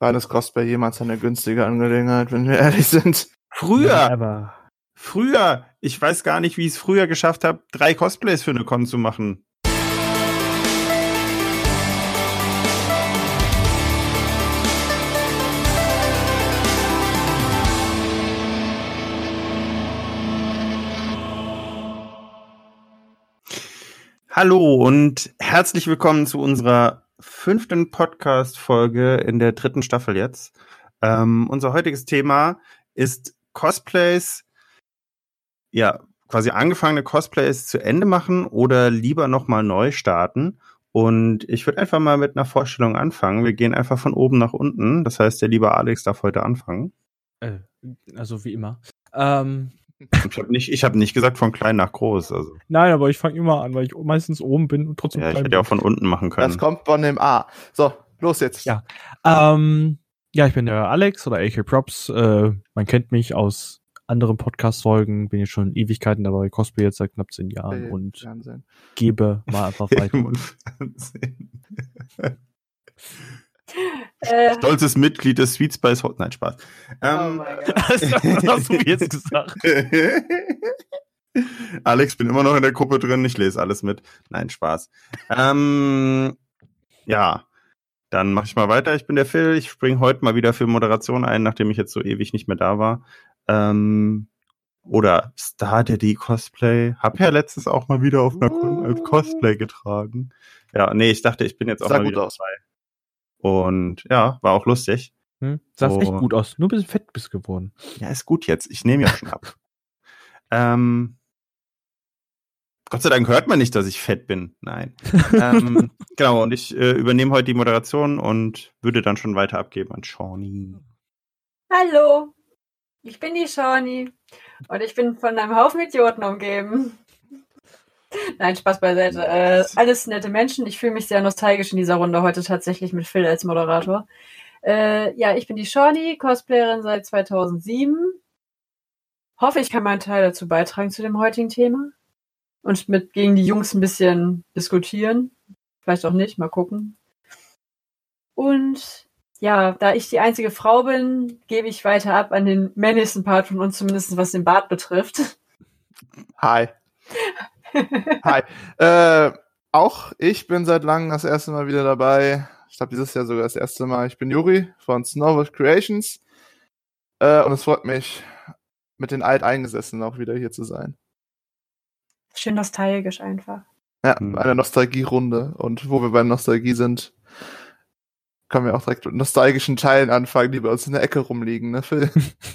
Reines Cosplay jemals eine günstige Angelegenheit, wenn wir ehrlich sind. Früher, Aber früher, ich weiß gar nicht, wie ich es früher geschafft habe, drei Cosplays für eine Con zu machen. Hallo und herzlich willkommen zu unserer fünften Podcast-Folge in der dritten Staffel jetzt. Ähm, unser heutiges Thema ist Cosplays, ja, quasi angefangene Cosplays zu Ende machen oder lieber nochmal neu starten. Und ich würde einfach mal mit einer Vorstellung anfangen. Wir gehen einfach von oben nach unten. Das heißt, der liebe Alex darf heute anfangen. äh, also wie immer. Ähm, Ich habe nicht, ich hab nicht gesagt von klein nach groß. Also, nein, aber ich fange immer an, weil ich meistens oben bin und trotzdem ja, ich klein hätte ja auch bin. von unten machen können. Das kommt von dem A. So, los jetzt. Ja. Ähm, ja, ich bin der Alex oder AK Props. Äh, man kennt mich aus anderen Podcast-Folgen, bin jetzt schon Ewigkeiten dabei, Cosplay jetzt seit knapp zehn Jahren Film, und Fernsehen. gebe mal einfach weiter. Äh, Stolzes Mitglied des Sweet Spice Hot. Nein, Spaß. oh Ähm, Gott. Was hast du jetzt gesagt? Alex, bin immer noch in der Gruppe drin, ich lese alles mit. Nein, Spaß. Ähm, ja, dann mache ich mal weiter. Ich bin der Phil, ich springe heute mal wieder für Moderation ein, nachdem ich jetzt so ewig nicht mehr da war. Ähm, oder Star Daddy Cosplay. Hab ja letztens auch mal wieder auf einer Con als Cosplay getragen. Ja, nee, ich dachte, ich bin jetzt auch Sah mal gut wieder aus. dabei. Und ja, war auch lustig. Hm? Sahst Oh. echt gut aus. Nur ein bisschen fett bist geworden. Ja, ist gut jetzt. Ich nehme ja schon ab. ähm, Gott sei Dank hört man nicht, dass ich fett bin. Nein. ähm, genau, und ich äh, übernehme heute die Moderation und würde dann schon weiter abgeben an Shawnee. Hallo, ich bin die Shawnee und ich bin von einem Haufen Idioten umgeben. Nein, Spaß beiseite. Äh, alles nette Menschen. Ich fühle mich sehr nostalgisch in dieser Runde heute tatsächlich mit Phil als Moderator. Äh, ja, ich bin die Shawnee, Cosplayerin seit 2007. Hoffe, ich kann meinen Teil dazu beitragen zu dem heutigen Thema und mit gegen die Jungs ein bisschen diskutieren. Vielleicht auch nicht, mal gucken. Und ja, da ich die einzige Frau bin, gebe ich weiter ab an den männlichsten Part von uns, zumindest was den Bart betrifft. Hi. Hi. Äh, auch ich bin seit langem das erste Mal wieder dabei. Ich glaube, dieses Jahr sogar das erste Mal. Ich bin Juri von Snowboard Creations. Äh, und es freut mich, mit den Alteingesessenen auch wieder hier zu sein. Schön nostalgisch einfach. Ja, Mhm. eine Nostalgierunde. Und wo wir bei Nostalgie sind, können wir auch direkt mit nostalgischen Teilen anfangen, die bei uns in der Ecke rumliegen, ne, Phil?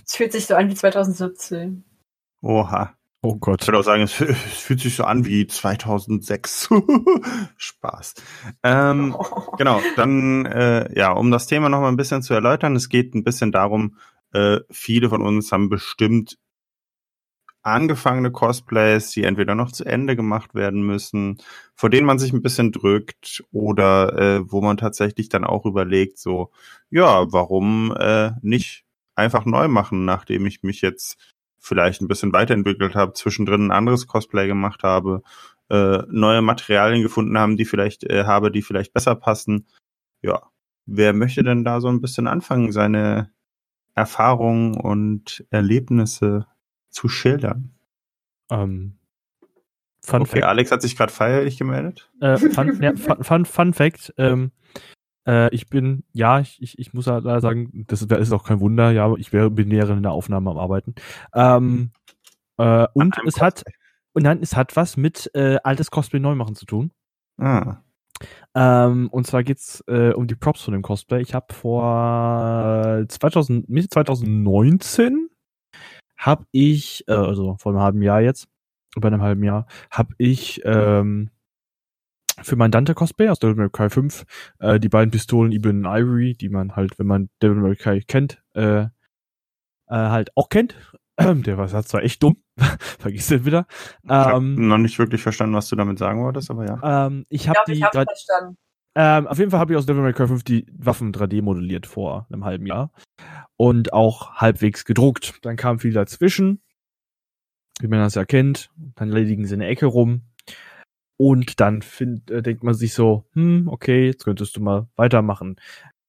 Es fühlt sich so an wie 2017. Oha. Oh Gott. Ich würde auch sagen, es, fühlt sich so an wie 2006. Spaß. Ähm, genau, dann, äh, ja, um das Thema noch mal ein bisschen zu erläutern, es geht ein bisschen darum, äh, viele von uns haben bestimmt angefangene Cosplays, die entweder noch zu Ende gemacht werden müssen, vor denen man sich ein bisschen drückt oder äh, wo man tatsächlich dann auch überlegt, so, ja, warum äh, nicht einfach neu machen, nachdem ich mich jetzt vielleicht ein bisschen weiterentwickelt habe, zwischendrin ein anderes Cosplay gemacht habe, äh, neue Materialien gefunden haben, die vielleicht äh, habe, die vielleicht besser passen. Ja, wer möchte denn da so ein bisschen anfangen, seine Erfahrungen und Erlebnisse zu schildern? Ähm, Fun okay, Fact. Alex hat sich gerade feierlich gemeldet. Äh, fun, ja, fun, fun, Fact. Ähm, äh, ich bin, ja, ich, ich, ich muss halt leider sagen, das ist auch kein Wunder, ja, ich wäre, bin während in der Aufnahme am Arbeiten. Ähm, äh, und es hat, und dann, es hat was mit äh, altes Cosplay neu machen zu tun. Ah, Ähm, und zwar geht's äh, um die Props von dem Cosplay. Ich habe vor äh, 2000, Mitte 2019 habe ich, äh, also vor einem halben Jahr jetzt, über einem halben Jahr, habe ich ähm, für mein Dante Cosplay aus Devil May Cry 5 äh, die beiden Pistolen und Ivory, die man halt, wenn man Devil May Cry kennt, äh, äh, halt auch kennt. Der war das zwar echt dumm, vergiss den wieder. ich habe Ähm, noch nicht wirklich verstanden, was du damit sagen wolltest, aber ja. ähm, ich habe die ich grad- verstanden. ähm, auf jeden Fall habe ich aus Devil May Cry 5 die Waffen 3D modelliert vor einem halben Jahr und auch halbwegs gedruckt. Dann kam viel dazwischen, wie man das ja kennt. Dann liegen sie in der Ecke rum. Und dann find, äh, denkt man sich so, hm, okay, jetzt könntest du mal weitermachen.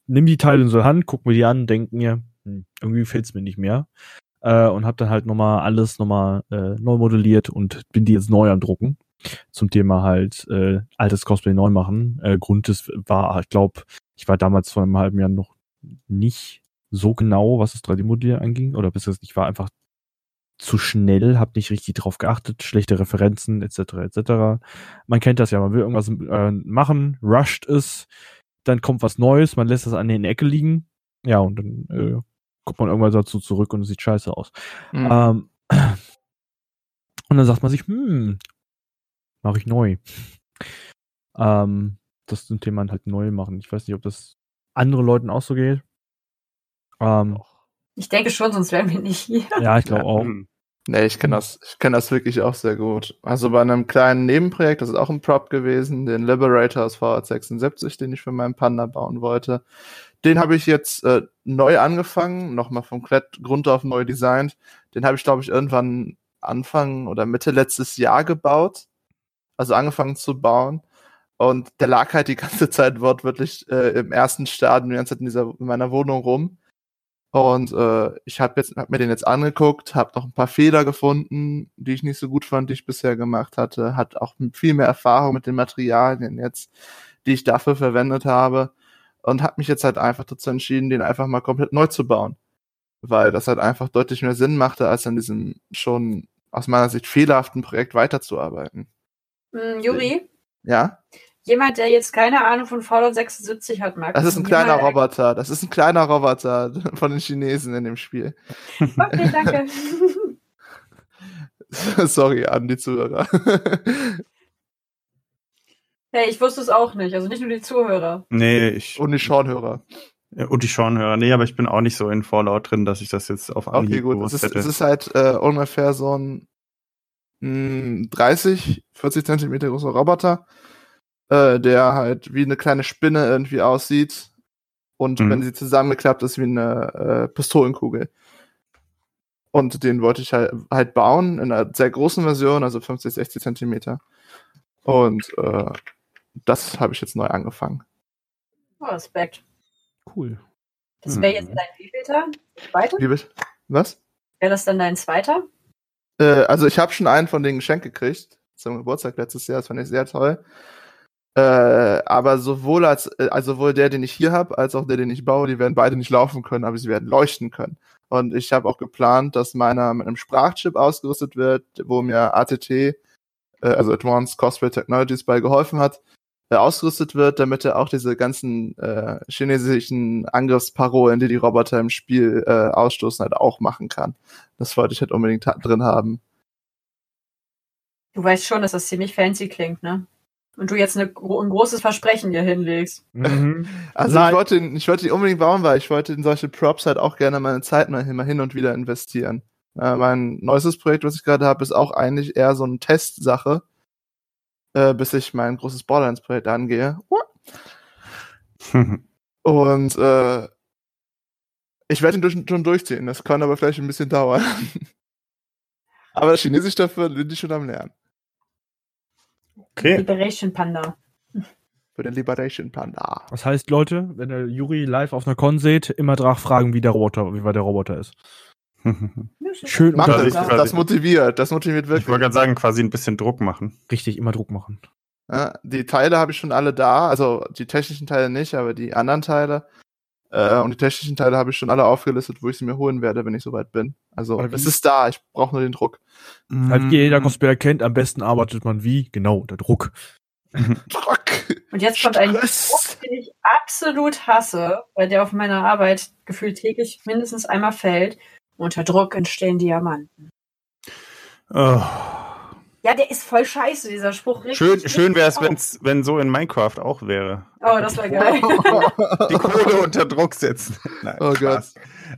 nimm die Teile in so Hand, guck mir die an, denk mir, hm, irgendwie fehlt's mir nicht mehr. Äh, und habe dann halt nochmal alles nochmal äh, neu modelliert und bin die jetzt neu am drucken. Zum Thema halt äh, altes Cosplay neu machen. Äh, Grund ist, war, ich glaube, ich war damals vor einem halben Jahr noch nicht so genau, was das 3D-Modellieren anging. Oder bis ich war einfach zu schnell, habe nicht richtig drauf geachtet, schlechte Referenzen etc. etc. Man kennt das ja, man will irgendwas äh, machen, rusht es, dann kommt was Neues, man lässt das an den Ecke liegen, ja und dann äh, kommt man irgendwann dazu zurück und es sieht scheiße aus. Mhm. Ähm, und dann sagt man sich, hm, mache ich neu. Ähm, das zum Thema halt neu machen. Ich weiß nicht, ob das anderen Leuten auch so geht. Ähm, Ich denke schon, sonst wären wir nicht hier. ja, ich glaube auch. Hm. Nee, ich kenne das, ich kenne das wirklich auch sehr gut. Also bei einem kleinen Nebenprojekt, das ist auch ein Prop gewesen, den Liberator aus VH76, den ich für meinen Panda bauen wollte. Den habe ich jetzt äh, neu angefangen, nochmal vom Grund auf neu designt. Den habe ich, glaube ich, irgendwann Anfang oder Mitte letztes Jahr gebaut. Also angefangen zu bauen. Und der lag halt die ganze Zeit wortwörtlich äh, im ersten Stadium die ganze Zeit in, dieser, in meiner Wohnung rum. Und äh, ich habe jetzt hab mir den jetzt angeguckt, habe noch ein paar Fehler gefunden, die ich nicht so gut fand, die ich bisher gemacht hatte. Hat auch viel mehr Erfahrung mit den Materialien jetzt, die ich dafür verwendet habe. Und habe mich jetzt halt einfach dazu entschieden, den einfach mal komplett neu zu bauen. Weil das halt einfach deutlich mehr Sinn machte, als an diesem schon aus meiner Sicht fehlerhaften Projekt weiterzuarbeiten. Hm, Juri, Ja? Jemand, der jetzt keine Ahnung von Fallout 76 hat, mag Das ist ein kleiner Roboter. Das ist ein kleiner Roboter von den Chinesen in dem Spiel. Okay, danke. Sorry an die Zuhörer. hey, ich wusste es auch nicht. Also nicht nur die Zuhörer. Nee, ich. Und die Schornhörer. Und die Schornhörer. Nee, aber ich bin auch nicht so in Fallout drin, dass ich das jetzt auf Okay, Anhieb gut. Es ist, es ist halt äh, ungefähr so ein mh, 30, 40 Zentimeter großer Roboter, äh, der halt wie eine kleine Spinne irgendwie aussieht. Und Mhm. wenn sie zusammengeklappt ist, wie eine äh, Pistolenkugel. Und den wollte ich halt, halt bauen in einer sehr großen Version, also 50, 60 Zentimeter. Und äh, das habe ich jetzt neu angefangen. Oh, Respekt. Cool. Das wäre Mhm. jetzt dein wievielter? Zweiter? Wie bitte? Was? Wäre das dann dein zweiter? Äh, also ich habe schon einen von denen geschenkt gekriegt zum Geburtstag letztes Jahr. Das fand ich sehr toll. Äh, aber sowohl als äh, also sowohl der, den ich hier habe, als auch der, den ich baue, die werden beide nicht laufen können, aber sie werden leuchten können. Und ich habe auch geplant, dass meiner mit einem Sprachchip ausgerüstet wird, wo mir ATT, äh, also Advanced Cosplay Technologies, bei geholfen hat, äh, ausgerüstet wird, damit er auch diese ganzen äh, chinesischen Angriffsparolen, die die Roboter im Spiel äh, ausstoßen, halt auch machen kann. Das wollte ich halt unbedingt drin haben. Du weißt schon, dass das ziemlich fancy klingt, ne? Und du jetzt eine, ein großes Versprechen hier hinlegst. Mhm. Also Nein. ich wollte, ihn- ich wollte ihn unbedingt bauen, weil ich wollte in solche Props halt auch gerne meine Zeit mal hin, mal hin und wieder investieren. Äh, mein neuestes Projekt, was ich gerade habe, ist auch eigentlich eher so eine Testsache, äh, bis ich mein großes Borderlands-Projekt angehe. Und äh, ich werde ihn durch, schon durchziehen. Das kann aber vielleicht ein bisschen dauern. aber das Chinesisch dafür bin ich schon am Lernen. Okay. Liberation Panda. Für den Liberation Panda. Das heißt, Leute, wenn ihr Juri live auf einer Con seht, immer drauf fragen, wie der Roboter, wie weit der Roboter ist. Schön Mach das, das, das motiviert, das motiviert Ich wirklich. wollte gerade sagen, quasi ein bisschen Druck machen. Richtig, immer Druck machen. Ja, die Teile habe ich schon alle da, also die technischen Teile nicht, aber die anderen Teile. Äh, und die technischen Teile habe ich schon alle aufgelistet, wo ich sie mir holen werde, wenn ich soweit bin. Also es ist da, ich brauche nur den Druck. Halt wie jeder Cosplayer kennt, am besten arbeitet man wie? Genau, der Druck. Druck! Und jetzt kommt ein. Spruch, den ich absolut hasse, weil der auf meiner Arbeit gefühlt täglich mindestens einmal fällt. Unter Druck entstehen Diamanten. Oh. Ja, der ist voll scheiße, dieser Spruch. Richtig, Schön, schön wäre es, wenn's, wenn so in Minecraft auch wäre. Oh, das war geil. Die Kohle unter Druck setzen. Nein, Oh Spaß.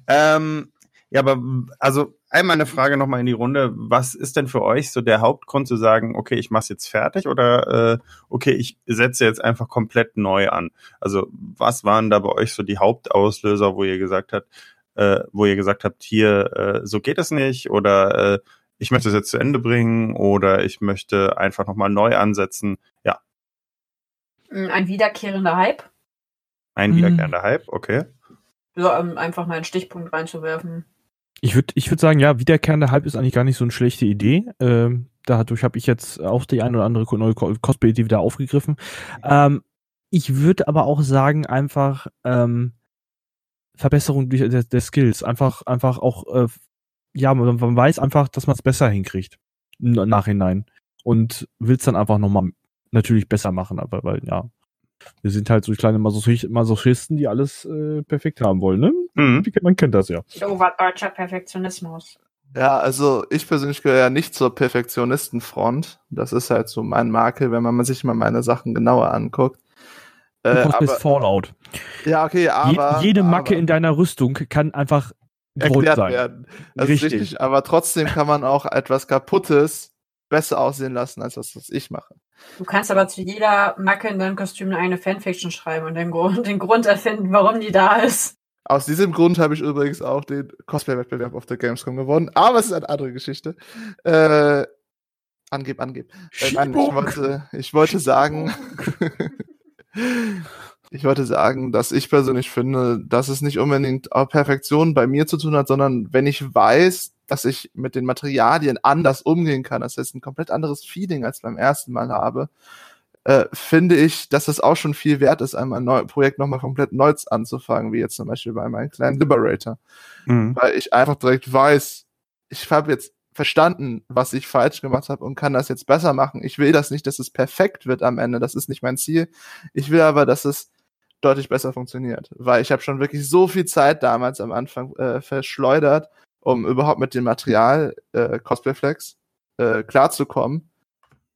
Ähm, ja, aber also einmal eine Frage nochmal in die Runde. Was ist denn für euch so der Hauptgrund zu sagen, okay, ich mach's jetzt fertig oder äh, okay, ich setze jetzt einfach komplett neu an? Also was waren da bei euch so die Hauptauslöser, wo ihr gesagt habt, äh, wo ihr gesagt habt, hier, äh, so geht es nicht oder äh, ich möchte es jetzt zu Ende bringen oder ich möchte einfach nochmal neu ansetzen. Ja. Ein wiederkehrender Hype. Ein Hm. wiederkehrender Hype, okay. So, um einfach mal einen Stichpunkt reinzuwerfen. Ich würde ich würd sagen, ja, wiederkehrender Hype ist eigentlich gar nicht so eine schlechte Idee. Ähm, dadurch habe ich jetzt auch die ein oder andere neue Co- Cosplay-Idee wieder aufgegriffen. Ähm, ich würde aber auch sagen, einfach ähm, Verbesserung durch, der, der Skills. Einfach, einfach auch, äh, ja, man, man weiß einfach, dass man es besser hinkriegt. Im Nachhinein. Und will es dann einfach nochmal natürlich besser machen, aber weil, ja. Wir sind halt so kleine Masochist- Masochisten, die alles äh, perfekt haben wollen, ne? Mhm. Man kennt das ja. Overdeutscher Perfektionismus. Ja, also ich persönlich gehöre ja nicht zur Perfektionistenfront. Das ist halt so mein Makel, wenn man sich mal meine Sachen genauer anguckt. Du Äh, aber, Fallout. ja, okay, aber. Je, jede Macke aber, in deiner Rüstung kann einfach erklärt sein. werden. Das ist Richtig. richtig, aber trotzdem kann man auch etwas Kaputtes besser aussehen lassen, als das, was ich mache. Du kannst aber zu jeder Macke in deinem Kostüm eine eigene Fanfiction schreiben und den Grund, den Grund erfinden, warum die da ist. Aus diesem Grund habe ich übrigens auch den Cosplay-Wettbewerb auf der Gamescom gewonnen, aber es ist eine andere Geschichte. Äh, angeb, angeb. Äh, nein, ich wollte, ich wollte sagen, ich wollte sagen, dass ich persönlich finde, dass es nicht unbedingt auch Perfektion bei mir zu tun hat, sondern wenn ich weiß, dass ich mit den Materialien anders umgehen kann, das heißt ein komplett anderes Feeling als beim ersten Mal habe, äh, finde ich, dass es auch schon viel wert ist, einmal ein neues Projekt nochmal komplett neu anzufangen, wie jetzt zum Beispiel bei meinem kleinen Liberator. Mhm. Weil ich einfach direkt weiß, ich habe jetzt verstanden, was ich falsch gemacht habe und kann das jetzt besser machen. Ich will das nicht, dass es perfekt wird am Ende. Das ist nicht mein Ziel. Ich will aber, dass es deutlich besser funktioniert. Weil ich habe schon wirklich so viel Zeit damals am Anfang äh, verschleudert, um überhaupt mit dem Material äh, Cosplayflex äh, klarzukommen.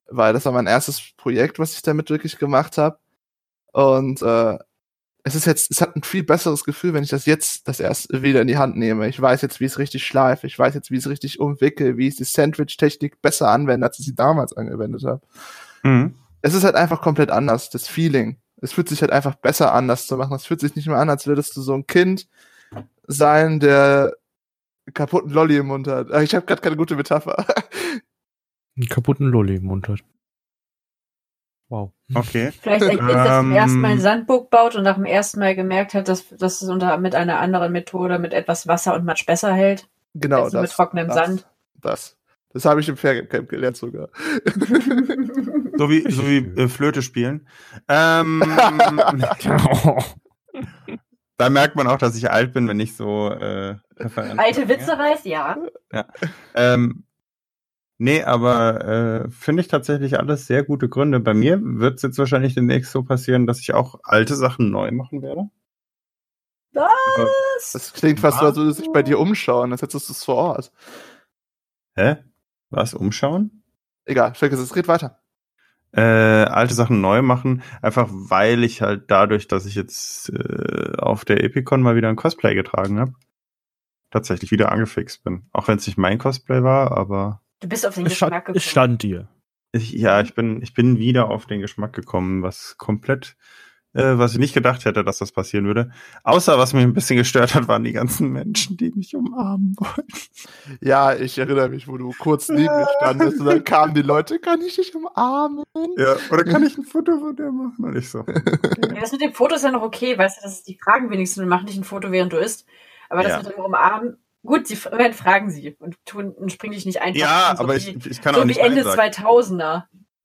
Weil das war mein erstes Projekt, was ich damit wirklich gemacht habe. Und äh, es ist jetzt, es hat ein viel besseres Gefühl, wenn ich das jetzt das erst wieder in die Hand nehme. Ich weiß jetzt, wie es richtig schleife. Ich weiß jetzt, wie es richtig umwickel, wie ich die Sandwich-Technik besser anwende, als ich sie damals angewendet habe. Mhm. Es ist halt einfach komplett anders, das Feeling. Es fühlt sich halt einfach besser an, das zu machen. Es fühlt sich nicht mehr an, als würdest du so ein Kind sein, der kaputten Lolli im Mund hat. Ah, Ich habe gerade keine gute Metapher. Einen kaputten Lolli im Mund hat. Wow. Okay. Vielleicht ein Kind, das zum Ähm. ersten Mal ein Sandburg baut und nach dem ersten Mal gemerkt hat, dass, dass es unter, mit einer anderen Methode mit etwas Wasser und Matsch besser hält. genau, als mit das. trockenem das, Sand. Das. Das habe ich im Feriencamp gelernt sogar. So wie, so wie äh, Flöte spielen. Ähm, da merkt man auch, dass ich alt bin, wenn ich so äh, Alte. Witze reißt, ja. Ähm, nee, aber äh, finde ich tatsächlich alles sehr gute Gründe. Bei mir wird es jetzt wahrscheinlich demnächst so passieren, dass ich auch alte Sachen neu machen werde. Aber- Das klingt fast so, als würde sich bei dir umschauen, als hättest du es vor Ort. Hä? Was? Umschauen? Egal, vergiss es, red weiter. Äh, alte Sachen neu machen, einfach weil ich halt dadurch, dass ich jetzt äh, auf der Epicon mal wieder ein Cosplay getragen habe, tatsächlich wieder angefixt bin. Auch wenn es nicht mein Cosplay war, aber Du bist auf den Es Geschmack stand, gekommen. es stand dir. ich, ja, ich bin, ich bin wieder auf den Geschmack gekommen, was komplett, äh, was ich nicht gedacht hätte, dass das passieren würde. Außer was mich ein bisschen gestört hat, waren die ganzen Menschen, die mich umarmen wollten. Ja, ich erinnere mich, wo du kurz neben mir standest und dann kamen die Leute, kann ich dich umarmen? Ja, oder kann ich ein Foto von der machen? Und ich so. Ja, das mit dem Foto ist ja noch okay, weißt du, das ist die Fragen wenigstens und mach nicht ein Foto, während du isst. Aber das Ja. mit dem Umarmen, gut, sie immerhin fragen sie und tun und springen dich nicht einfach Ja, so aber wie, ich, ich kann so auch nicht wie Ende Nein sagen. 2000er.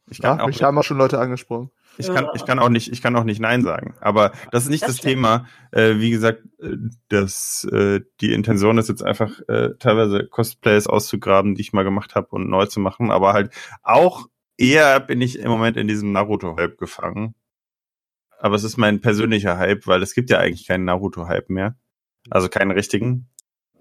Ich Ja, kann, auch, mich haben auch schon Leute angesprochen. Ich, kann, ich kann auch nicht, ich kann auch nicht Nein sagen. Aber das ist nicht Das das. Thema. Äh, wie gesagt, äh, das, äh, die Intention ist jetzt einfach äh, teilweise Cosplays auszugraben, die ich mal gemacht habe und neu zu machen. Aber halt auch eher bin ich im Moment in diesem Naruto-Hype gefangen. Aber es ist mein persönlicher Hype, weil es gibt ja eigentlich keinen Naruto-Hype mehr. Also keinen richtigen.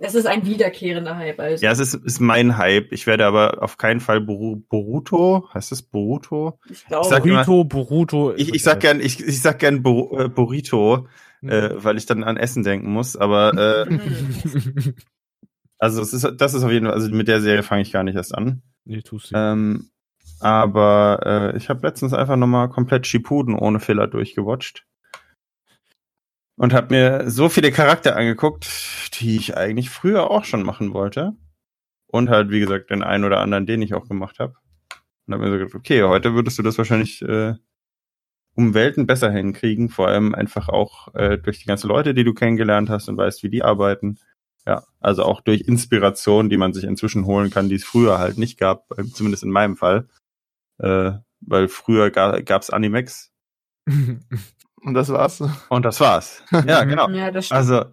Es ist ein wiederkehrender Hype. Also. Ja, es ist, ist mein Hype. Ich werde aber auf keinen Fall Boru Boruto, heißt es Boruto? ich glaube. ich sag immer- Burrito, Boruto. Ich, ich sag gern, ich, ich sag gern Bur äh, Burrito, äh, weil ich dann an Essen denken muss. Aber äh, Mhm. also es ist, das ist auf jeden Fall, also mit der Serie fange ich gar nicht erst an. nee, tust du. Ähm, aber äh, ich habe letztens einfach nochmal komplett Shippuden ohne Filler durchgewatcht. Und habe mir so viele Charakter angeguckt, die ich eigentlich früher auch schon machen wollte. Und halt, wie gesagt, den einen oder anderen, den ich auch gemacht habe. Und habe mir so gedacht, okay, heute würdest du das wahrscheinlich äh, um Welten besser hinkriegen, vor allem einfach auch äh, durch die ganzen Leute, die du kennengelernt hast und weißt, wie die arbeiten. Ja, also auch durch Inspiration, die man sich inzwischen holen kann, die es früher halt nicht gab, äh, zumindest in meinem Fall. Äh, weil früher ga, gab's Animex. Und das war's. Und das war's. Ja, genau. Ja. Also,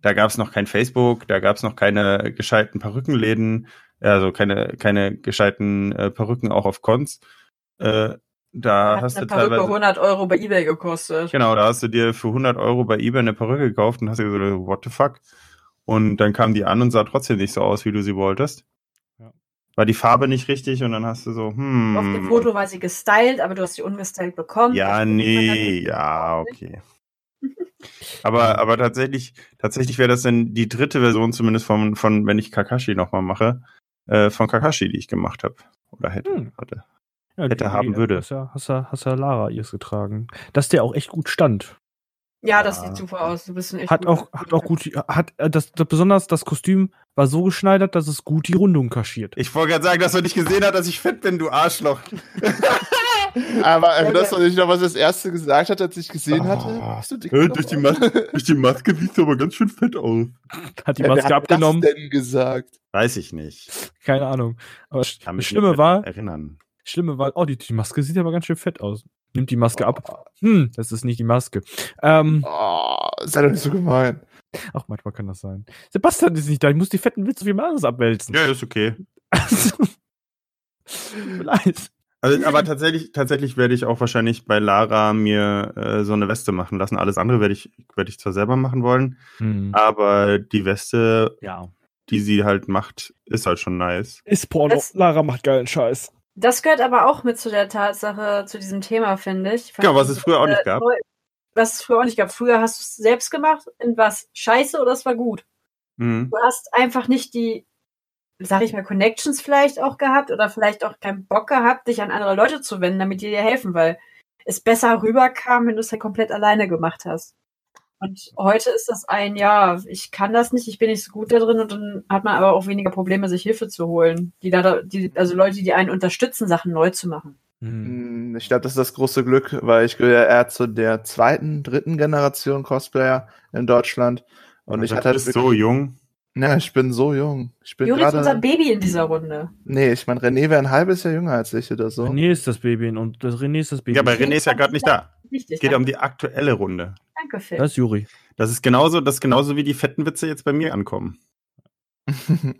da gab's noch kein Facebook, da gab's noch keine gescheiten Perückenläden, also keine, keine gescheiten äh, Perücken auch auf Cons. Äh, da Hat hast eine du Perücke teilweise. 100 Euro bei Ebay gekostet. Genau, da hast du dir für 100 Euro bei eBay eine Perücke gekauft und hast dir gesagt, what the fuck? Und dann kam die an und sah trotzdem nicht so aus, wie du sie wolltest. War die Farbe nicht richtig und dann hast du so, hm. Auf dem Foto war sie gestylt, aber du hast sie ungestylt bekommen. Ja, Das nee, ja, okay. Aber, aber tatsächlich, tatsächlich wäre das dann die dritte Version zumindest von, von wenn ich Kakashi nochmal mache, äh, von Kakashi, die ich gemacht habe. Oder hätte, Hm. hatte. Ja, Hätte haben würde. Hast ja, hast ja, hast ja Lara ihrs getragen. Dass der auch echt gut stand. Ja, das Ja. sieht super aus. Du bist ein echt Hat auch, hat auch gut, hat, äh, das, das, besonders das Kostüm war so geschneidert, dass es gut die Rundung kaschiert. Ich wollte gerade sagen, dass man nicht gesehen hat, dass ich fett bin, du Arschloch. Aber erinnerst du dich noch, was er das erste gesagt hat, als ich gesehen hatte? Oh. Bist du dick Äh, durch, die Maske, durch die Maske siehst du aber ganz schön fett aus. Hat die Ja, wer Maske hat abgenommen. Das denn gesagt? Weiß ich nicht. Keine Ahnung. Aber Ich kann das mich Schlimme nicht war, erinnern. Schlimme war, oh, die, die Maske sieht aber ganz schön fett aus. Nimmt die Maske ab. Hm, das ist nicht die Maske. Ähm, Oh, sei doch nicht so gemein. ach, manchmal kann das sein. Sebastian ist nicht da. Ich muss die fetten Witze auf jemand anderes abwälzen. Ja, ist okay. Also, leid. Also, aber tatsächlich, tatsächlich werde ich auch wahrscheinlich bei Lara mir äh, so eine Weste machen lassen. Alles andere werde ich, werde ich zwar selber machen wollen, Hm. aber die Weste, Ja. die sie halt macht, ist halt schon nice. Ist Porno. Das- Lara macht geilen Scheiß. Das gehört aber auch mit zu der Tatsache, zu diesem Thema, finde ich. Genau, was es früher auch nicht Äh, gab. neu- Was es früher auch nicht gab. Früher hast du es selbst gemacht und was scheiße oder es war gut. Mhm. Du hast einfach nicht die, sag ich mal, Connections vielleicht auch gehabt oder vielleicht auch keinen Bock gehabt, dich an andere Leute zu wenden, damit die dir helfen, weil es besser rüberkam, wenn du es halt komplett alleine gemacht hast. Und heute ist das ein, ja, ich kann das nicht, ich bin nicht so gut da drin und dann hat man aber auch weniger Probleme, sich Hilfe zu holen. Die da, die, also Leute, die einen unterstützen, Sachen neu zu machen. Hm. Hm, Ich glaube, das ist das große Glück, weil ich gehöre eher zu der zweiten, dritten Generation Cosplayer in Deutschland. Und ich du hatte halt bist so jung. Ja, ich bin so jung. Ich bin Juri ist unser. Baby in dieser Runde. Nee, ich meine, René wäre ein halbes Jahr jünger als ich oder so. René ist das Baby und das René ist das Baby. Ja, aber René ist ja gerade nicht da. Richtig. Es geht ja um die aktuelle Runde. Danke, Phil. Das ist Juri. Das ist genauso, das ist genauso wie die fetten Witze jetzt bei mir ankommen.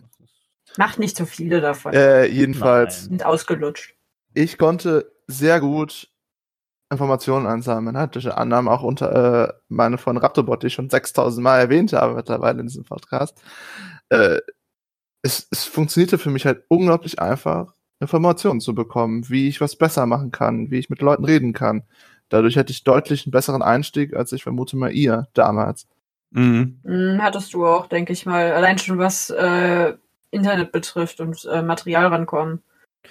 Macht nicht so viele davon. äh, jedenfalls, Nein. Sind ausgelutscht. ich konnte sehr gut Informationen ansammeln. Hatte unter anderem auch unter äh, meine von Raptorbot, die ich schon 6000 Mal erwähnt habe mittlerweile in diesem Podcast. Äh, es, es funktionierte für mich halt unglaublich einfach, Informationen zu bekommen, wie ich was besser machen kann, wie ich mit Leuten reden kann. Dadurch hätte ich deutlich einen besseren Einstieg, als ich vermute mal ihr damals. Mhm. Hm, hattest du auch, denke ich mal. Allein schon was äh, Internet betrifft und äh, Material rankommen.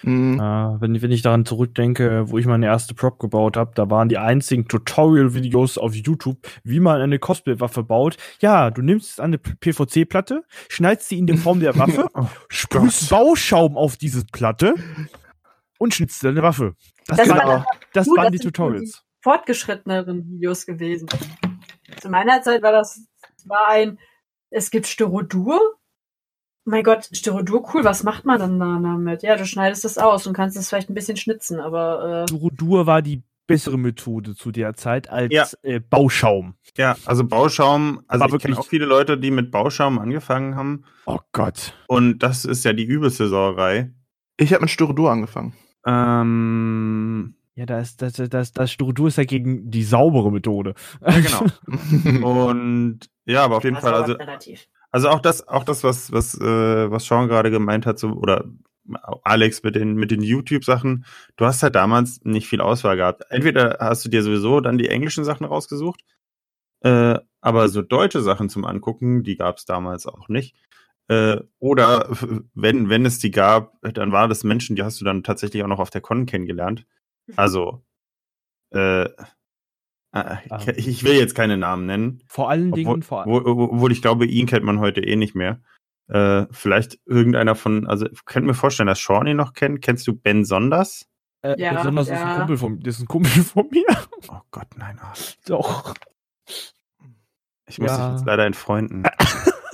Mhm. Ah, wenn, wenn ich daran zurückdenke, wo ich meine erste Prop gebaut habe, da waren die einzigen Tutorial-Videos auf YouTube, wie man eine Cosplay-Waffe baut. Ja, du nimmst eine PVC-Platte, schneidest sie in die Form der Waffe, Oh sprühst Bauschaum auf diese Platte und schnitzt deine Waffe. Das, Das waren, war- das Gut, waren die Tutorials. Fortgeschritteneren Videos gewesen. Zu meiner Zeit war das war ein, es gibt Styrodur. Mein Gott, Styrodur, cool, was macht man dann da damit? Ja, du schneidest das aus und kannst es vielleicht ein bisschen schnitzen, aber äh, Durodur war die bessere Methode zu der Zeit als Ja. äh, Bauschaum. Ja, also Bauschaum, also War ich kenne wirklich- auch viele Leute, die mit Bauschaum angefangen haben. Oh Gott. Und das ist ja die übelste Sauerei. Ich habe mit Styrodur angefangen. Ähm, Ja, das, das, das, das Styrodur ist ja gegen die saubere Methode. ja, genau. Und ja, aber auf jeden das Fall, also, relativ. Also auch das, auch das, was, was, äh, was Sean gerade gemeint hat, so, oder Alex mit den, mit den YouTube-Sachen, du hast halt damals nicht viel Auswahl gehabt. Entweder hast du dir sowieso dann die englischen Sachen rausgesucht, äh, aber so deutsche Sachen zum Angucken, die gab es damals auch nicht. Äh, oder wenn, wenn es die gab, dann war das Menschen, die hast du dann tatsächlich auch noch auf der Con kennengelernt. Also, äh, äh, ich, ich will jetzt keine Namen nennen. Vor allen Obwohl, Dingen, vor wo- wo- obwohl ich glaube, ihn kennt man heute eh nicht mehr. Äh, vielleicht irgendeiner von, also ich könnte mir vorstellen, dass Shawnee noch kennt. Kennst du Ben Sonders? Äh, Ja, besonders ist ein ja. Kumpel von, das ist ein Kumpel von mir. Oh Gott, nein. ah. Doch. Ich muss Ja. dich jetzt leider entfreunden.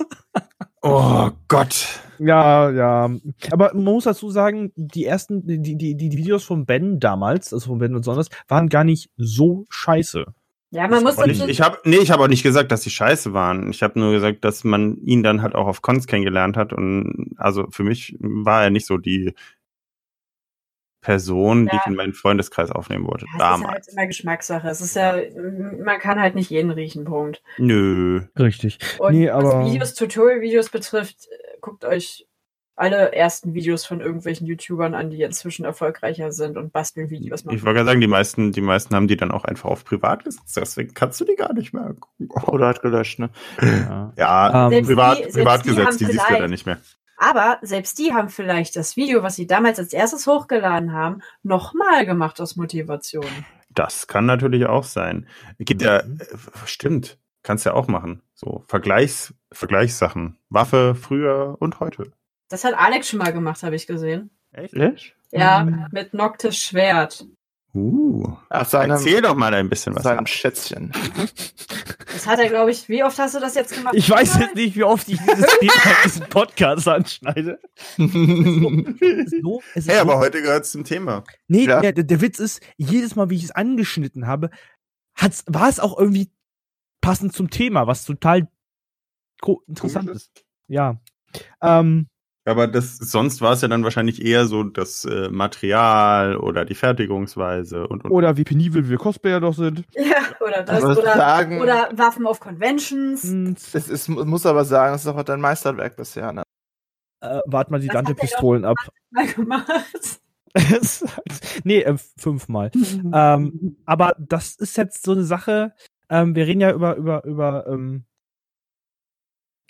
oh Gott. Ja, ja. Aber man muss dazu sagen, die ersten, die, die, die Videos von Ben damals, also von Ben und Sonders, waren gar nicht so scheiße. Ja, man muss Und ich habe nee, ich habe auch nicht gesagt, dass sie scheiße waren. Ich habe nur gesagt, dass man ihn dann halt auch auf Cons kennengelernt hat und also für mich war er nicht so die Person, die Ja. ich in meinen Freundeskreis aufnehmen wollte. Ja, es ist halt damals. immer Geschmackssache. Es ist ja, man kann halt nicht jeden riechen, Punkt. Nö. Richtig. Und Nee, aber- was Videos, Tutorial-Videos betrifft, guckt euch alle ersten Videos von irgendwelchen YouTubern an, die inzwischen erfolgreicher sind und Bastelvideos machen. Ich wollte gerade sagen, die meisten, die meisten haben die dann auch einfach auf privat gesetzt. Deswegen kannst du die gar nicht mehr gucken. Oder hat gelöscht, ne? Ja. Ja, Ähm, privat, die- privat die gesetzt, die siehst du dann nicht mehr. Aber selbst die haben vielleicht das Video, was sie damals als erstes hochgeladen haben, nochmal gemacht aus Motivation. Das kann natürlich auch sein. Gibt ja, Mhm. äh, stimmt, kannst ja auch machen. So Vergleichs, Vergleichssachen. Waffe früher und heute. Das hat Alex schon mal gemacht, habe ich gesehen. Echt? Ja, Mhm. mit Noctis Schwert. Uh. Ach, seinem, Erzähl doch mal ein bisschen was. seinem Schätzchen. Das hat er, glaube ich, wie oft hast du das jetzt gemacht? Ich weiß jetzt nicht, wie oft ich dieses Thema in diesem Podcast anschneide. Es ist so, es ist Hey, so, aber heute gehört zum Thema. nee, Ja. der, der, der Witz ist, jedes Mal, wie ich es angeschnitten habe, hat's, war es auch irgendwie passend zum Thema, was total interessant ist. Ja. Ähm, Aber das, sonst war es ja dann wahrscheinlich eher so das äh, Material oder die Fertigungsweise und, und oder wie penibel wir Cosplayer doch sind. Ja, oder das. Oder, sagen- oder Waffen auf Conventions. Hm, Es ist, muss aber sagen, es ist auch dein Meisterwerk bisher, ne? äh, wart mal die Dante-Pistolen ab. Mal gemacht. nee, äh, fünfmal. ähm, aber das ist jetzt so eine Sache. Ähm, wir reden ja über, über, über, ähm,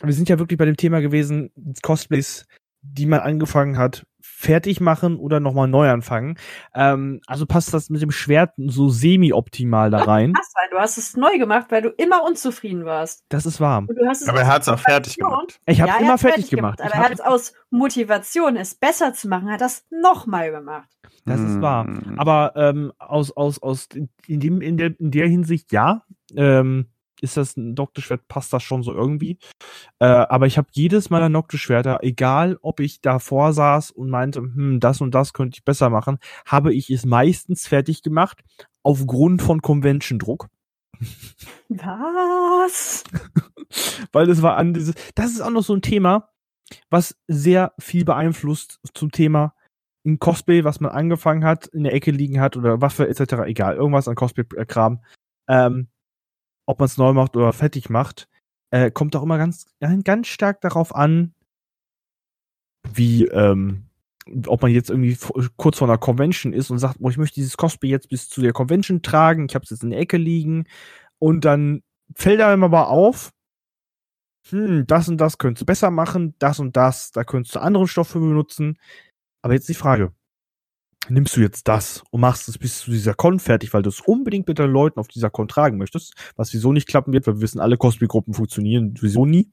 wir sind ja wirklich bei dem Thema gewesen, Cosplays, die man angefangen hat, fertig machen oder nochmal neu anfangen. Ähm, also passt das mit dem Schwert so semi-optimal da rein. Hast du, du hast es neu gemacht, weil du immer unzufrieden warst. Das ist warm. Und du hast es Aber er hat es auch fertig gemacht. Ich habe Ja, er immer fertig gemacht. Aber Ich er hat es aus Motivation, es besser zu machen, hat das nochmal gemacht. das ist wahr. Hm. Aber ähm, aus, aus, aus in, dem, in, der, in der Hinsicht ja. Ähm, ist das ein Doktorschwert, passt das schon so irgendwie. Äh, aber ich habe jedes meiner Noctis-Schwerter, egal ob ich davor saß und meinte, hm, das und das könnte ich besser machen, habe ich es meistens fertig gemacht, aufgrund von Convention-Druck. Was? Weil es war an dieses, das ist auch noch so ein Thema, was sehr viel beeinflusst zum Thema in Cosplay, was man angefangen hat, in der Ecke liegen hat oder Waffe etc. Egal, irgendwas an Cosplay-Kram. Ähm, ob man es neu macht oder fertig macht, äh, kommt auch immer ganz, ganz stark darauf an, wie, ähm, ob man jetzt irgendwie kurz vor einer Convention ist und sagt, boah, ich möchte dieses Cosplay jetzt bis zu der Convention tragen, ich habe es jetzt in der Ecke liegen und dann fällt einem aber auf, hm, das und das könntest du besser machen, das und das, da könntest du andere Stoffe benutzen. Aber jetzt die Frage, nimmst du jetzt das und machst es bis zu dieser Con fertig, weil du es unbedingt mit deinen Leuten auf dieser Con tragen möchtest, was wieso nicht klappen wird, weil wir wissen, alle Cosplay-Gruppen funktionieren sowieso nie.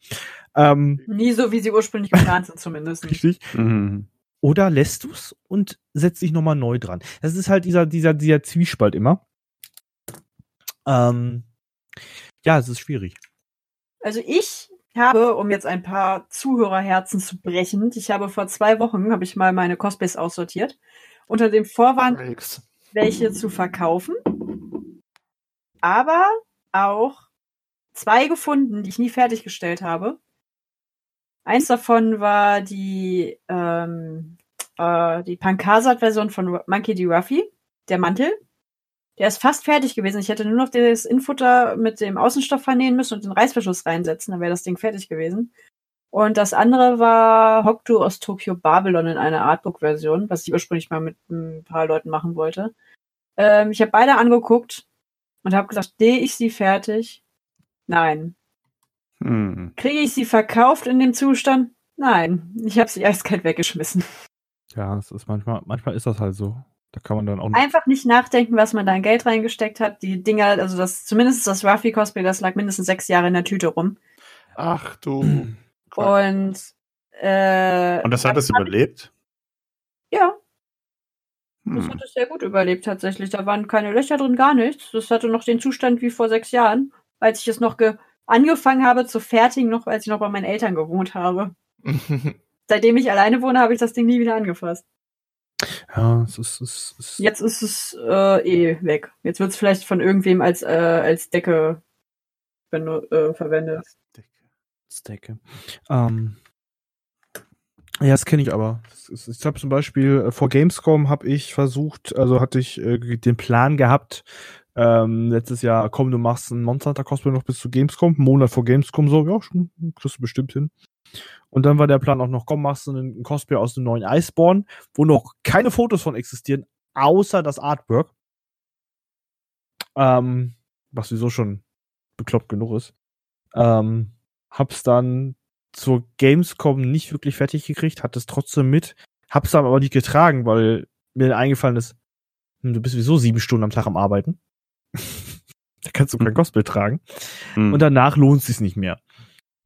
Ähm, Nie so, wie sie ursprünglich geplant sind, zumindest. nicht. richtig. Mhm. Oder lässt du es und setzt dich nochmal neu dran. Das ist halt dieser, dieser, dieser Zwiespalt immer. Ähm, ja, es ist schwierig. Also ich habe, um jetzt ein paar Zuhörerherzen zu brechen, ich habe vor zwei Wochen, habe ich mal meine Cosplays aussortiert, unter dem Vorwand, Nix. welche zu verkaufen, aber auch zwei gefunden, die ich nie fertiggestellt habe. Eins davon war die, ähm, äh, die Pankasat-Version von Monkey D. Ruffy, der Mantel. Der ist fast fertig gewesen. Ich hätte nur noch das Infutter mit dem Außenstoff vernähen müssen und den Reißverschluss reinsetzen, dann wäre das Ding fertig gewesen. Und das andere war Hokuto aus Tokyo Babylon in einer Artbook-Version, was ich ursprünglich mal mit ein paar Leuten machen wollte. Ähm, ich habe beide angeguckt und habe gesagt, sehe ich sie fertig? Nein. Hm. Kriege ich sie verkauft in dem Zustand? Nein. Ich habe sie eiskalt weggeschmissen. Ja, es ist manchmal, manchmal ist das halt so. Da kann man dann auch nicht. Einfach nicht nachdenken, was man da an Geld reingesteckt hat. Die Dinger, also das, zumindest das Ruffy Cosplay, das lag mindestens sechs Jahre in der Tüte rum. Ach du. Und, äh, Und das hat es überlebt? ja, Das Hm. hat es sehr gut überlebt tatsächlich. Da waren keine Löcher drin, gar nichts. Das hatte noch den Zustand wie vor sechs Jahren, als ich es noch ge angefangen habe zu fertigen, noch als ich noch bei meinen Eltern gewohnt habe. Seitdem ich alleine wohne, habe ich das Ding nie wieder angefasst. Ja, es ist, es ist Jetzt ist es äh, eh weg. Jetzt wird es vielleicht von irgendwem als, äh, als Decke äh, verwendet. Stecke. Ähm, ja, das kenne ich aber. Ich habe zum Beispiel äh, vor Gamescom habe ich versucht, also hatte ich äh, den Plan gehabt, ähm, letztes Jahr, komm, du machst ein Monster Hunter Cosplay noch bis zu Gamescom, einen Monat vor Gamescom, so, ja, schon, kriegst du bestimmt hin. Und dann war der Plan auch noch, komm, machst du einen Cosplay aus dem neuen Iceborne, wo noch keine Fotos von existieren, außer das Artwork. Ähm, was sowieso schon bekloppt genug ist. Ähm, hab's dann zur Gamescom nicht wirklich fertig gekriegt, hatte es trotzdem mit, hab's dann aber nicht getragen, weil mir dann eingefallen ist, hm, du bist sowieso sieben Stunden am Tag am Arbeiten. da kannst du kein Mhm. Cosplay tragen. Hm. Und danach lohnt es sich nicht mehr.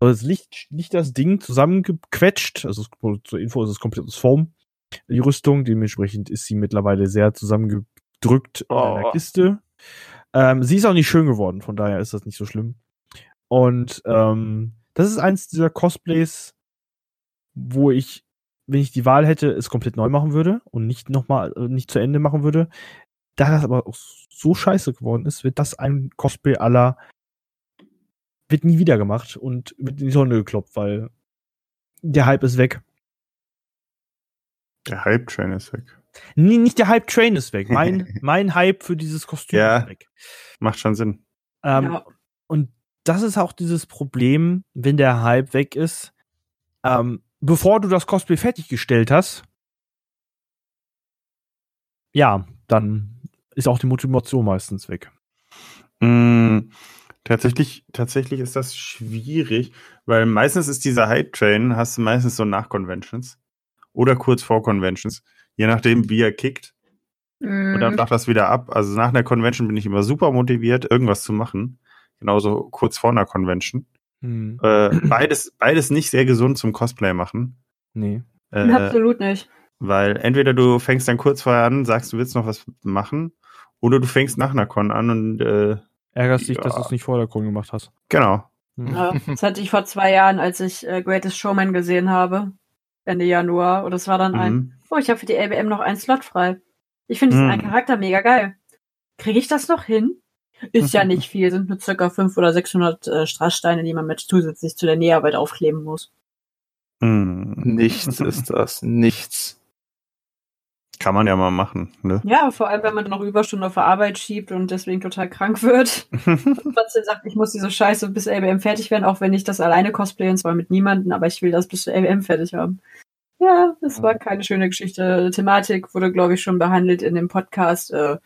Also es liegt, liegt das Ding zusammengequetscht, also es- zur Info ist es komplett aus Foam, die Rüstung, dementsprechend ist sie mittlerweile sehr zusammengedrückt in einer Oh. Kiste. Ähm, sie ist auch nicht schön geworden, von daher ist das nicht so schlimm. Und ähm, das ist eins dieser Cosplays, wo ich, wenn ich die Wahl hätte, es komplett neu machen würde und nicht nochmal, äh, nicht zu Ende machen würde. Da das aber auch so scheiße geworden ist, wird das ein Cosplay aller wird nie wieder gemacht und wird in die Sonne gekloppt, weil der Hype ist weg. Der Hype-Train ist weg. Nee, nicht der Hype-Train ist weg. Mein, mein Hype für dieses Kostüm Ja. ist weg. Macht schon Sinn. Ähm, Ja. Und das ist auch dieses Problem, wenn der Hype weg ist. Ähm, bevor du das Cosplay fertiggestellt hast, ja, dann ist auch die Motivation meistens weg. Mm, tatsächlich, tatsächlich ist das schwierig, weil meistens ist dieser Hype-Train, hast du meistens so nach Conventions oder kurz vor Conventions, je nachdem, wie er kickt. Und dann Mhm. flacht das wieder ab. Also nach einer Convention bin ich immer super motiviert, irgendwas zu machen. Genauso kurz vor einer Convention. Hm, Äh, beides, beides nicht sehr gesund zum Cosplay machen. nee. Äh, Absolut nicht. weil entweder du fängst dann kurz vorher an, sagst, du willst noch was machen, oder du fängst nach einer Con an und äh, Ärgerst dich, dass Ja. du es nicht vor der Con gemacht hast. genau. Hm. Ja, das hatte ich vor zwei Jahren, als ich äh, Greatest Showman gesehen habe. Ende Januar. Und das war dann ein, Mhm. oh, ich habe für die LBM noch einen Slot frei. Ich finde diesen Mhm. einen Charakter mega geil. Kriege ich das noch hin? Ist ja nicht viel, sind nur circa 500 oder 600 äh, Strasssteine, die man mit zusätzlich zu der Näharbeit aufkleben muss. Mhm. Nichts ist das. Nichts. Kann man ja mal machen. Ne? Ja, vor allem, wenn man noch Überstunden auf der Arbeit schiebt und deswegen total krank wird. Trotzdem sagt, ich muss diese Scheiße bis LBM fertig werden, auch wenn ich das alleine cosplayen, zwar mit niemandem, aber ich will das bis LBM fertig haben. Ja, es war keine schöne Geschichte. Thematik wurde, glaube ich, schon behandelt in dem Podcast äh,